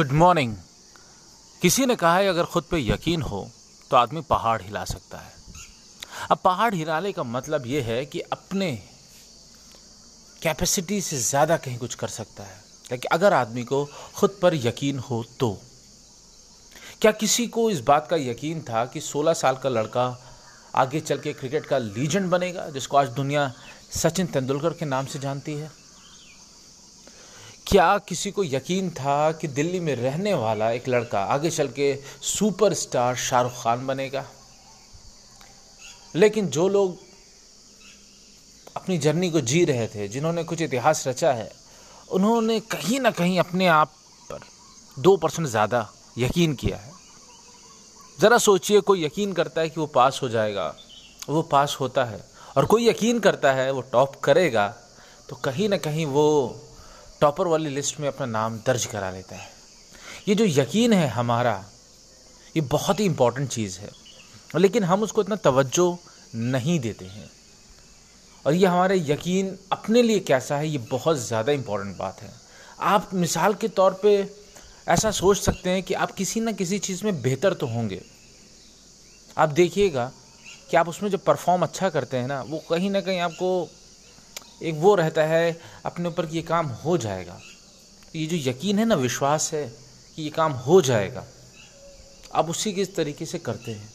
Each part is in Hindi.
गुड मॉर्निंग किसी ने कहा है, अगर खुद पे यकीन हो तो आदमी पहाड़ हिला सकता है. अब पहाड़ हिलाने का मतलब यह है कि अपने कैपेसिटी से ज़्यादा कहीं कुछ कर सकता है। लेकिन अगर आदमी को खुद पर यकीन हो तो। क्या किसी को इस बात का यकीन था कि 16 साल का लड़का आगे चल के क्रिकेट का लीजेंड बनेगा, जिसको आज दुनिया सचिन तेंदुलकर के नाम से जानती है? क्या किसी को यकीन था कि दिल्ली में रहने वाला एक लड़का आगे चल के सुपरस्टार शाहरुख खान बनेगा? लेकिन जो लोग अपनी जर्नी को जी रहे थे, जिन्होंने कुछ इतिहास रचा है, उन्होंने कहीं ना कहीं अपने आप पर दो परसेंट ज़्यादा यकीन किया है। ज़रा सोचिए, कोई यकीन करता है कि वो पास हो जाएगा, वो पास होता है, और कोई यकीन करता है वो टॉप करेगा तो कहीं ना कहीं वो टॉपर वाली लिस्ट में अपना नाम दर्ज करा लेते हैं। ये जो यकीन है हमारा, ये बहुत ही इम्पोर्टेंट चीज़ है। लेकिन हम उसको इतना तवज्जो नहीं देते हैं। और ये हमारे यकीन अपने लिए कैसा है, ये बहुत ज़्यादा इम्पोर्टेंट बात है। आप मिसाल के तौर पे ऐसा सोच सकते हैं कि आप किसी न किसी चीज़ में बेहतर तो होंगे। आप देखिएगा कि आप उसमें जो परफॉर्म अच्छा करते हैं ना, वो कहीं ना कहीं आपको एक वो रहता है, अपने ऊपर कि ये काम हो जाएगा। ये जो यकीन है ना, विश्वास है कि ये काम हो जाएगा। आप उसी के तरीके से करते हैं।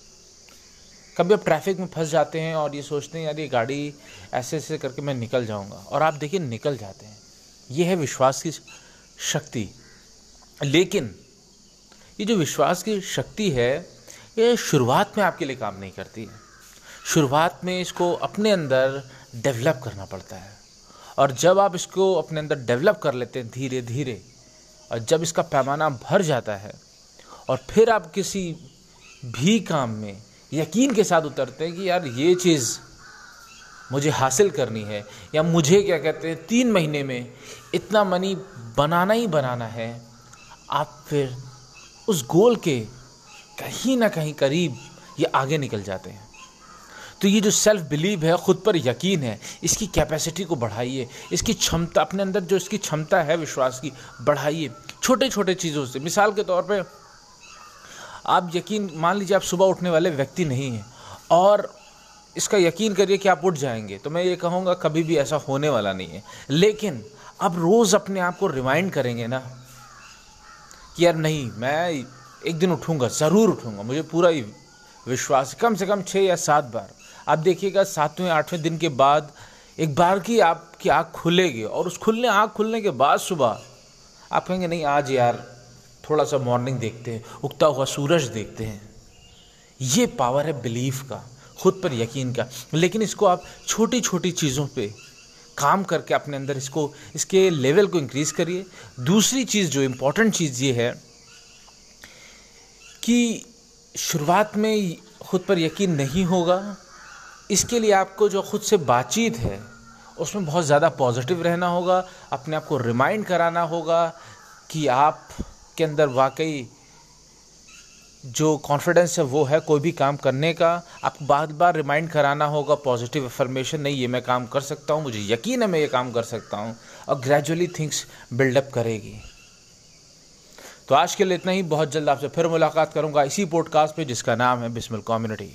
कभी आप ट्रैफ़िक में फंस जाते हैं और ये सोचते हैं, यार, ये गाड़ी ऐसे ऐसे करके मैं निकल जाऊँगा। और आप देखिए, निकल जाते हैं। ये है विश्वास की शक्ति। लेकिन ये जो विश्वास की शक्ति है, ये शुरुआत में आपके लिए काम नहीं करती है। शुरुआत में इसको अपने अंदर डेवलप करना पड़ता है। और जब आप इसको अपने अंदर डेवलप कर लेते हैं धीरे धीरे, और जब इसका पैमाना भर जाता है, और फिर आप किसी भी काम में यकीन के साथ उतरते हैं कि यार ये चीज़ मुझे हासिल करनी है, या मुझे क्या कहते हैं, तीन महीने में इतना मनी बनाना ही बनाना है, आप फिर उस गोल के कहीं ना कहीं करीब ये आगे निकल जाते हैं। तो ये जो सेल्फ बिलीव है, ख़ुद पर यकीन है, इसकी कैपेसिटी को बढ़ाइए। इसकी क्षमता, अपने अंदर जो इसकी क्षमता है, विश्वास की, बढ़ाइए। छोटे छोटे चीज़ों से। मिसाल के तौर पर आप यकीन, मान लीजिए आप सुबह उठने वाले व्यक्ति नहीं हैं, और इसका यकीन करिए कि आप उठ जाएँगे। तो मैं ये कहूँगा, कभी भी ऐसा होने वाला नहीं है। लेकिन अब रोज़ अपने आप को रिमाइंड करेंगे ना, कि यार नहीं, मैं एक दिन उठूँगा, ज़रूर उठूँगा। मुझे पूरा ही विश्वास, कम से कम छः या सात बार। आप देखिएगा, सातवें, आठवें दिन के बाद एक बार की आपकी आँख खुलेगी और उस खुलने, आँख खुलने के बाद सुबह आप कहेंगे, नहीं, आज यार थोड़ा सा मॉर्निंग देखते हैं, उगता हुआ सूरज देखते हैं। ये पावर है बिलीफ का, खुद पर यकीन का। लेकिन इसको आप छोटी छोटी चीज़ों पे काम करके अपने अंदर इसको, इसके लेवल को इंक्रीज करिए। दूसरी चीज़, जो इम्पोर्टेंट चीज़ ये है कि शुरुआत में खुद पर यकीन नहीं होगा इसके लिए आपको जो खुद से बातचीत है, उसमें बहुत ज़्यादा पॉजिटिव रहना होगा, अपने आप को रिमाइंड कराना होगा कि आप के अंदर वाकई जो कॉन्फिडेंस है, वो है कोई भी काम करने का। आपको बार बार रिमाइंड कराना होगा पॉजिटिव इन्फॉर्मेशन नहीं, ये मैं काम कर सकता हूँ, मुझे यकीन है मैं ये काम कर सकता हूँ। और ग्रेजुअली थिंग्स बिल्डअप करेगी। तो आज के लिए इतना ही। बहुत जल्द आपसे फिर मुलाकात करूँगा इसी पॉडकास्ट पे, जिसका नाम है बिस्मिल कम्युनिटी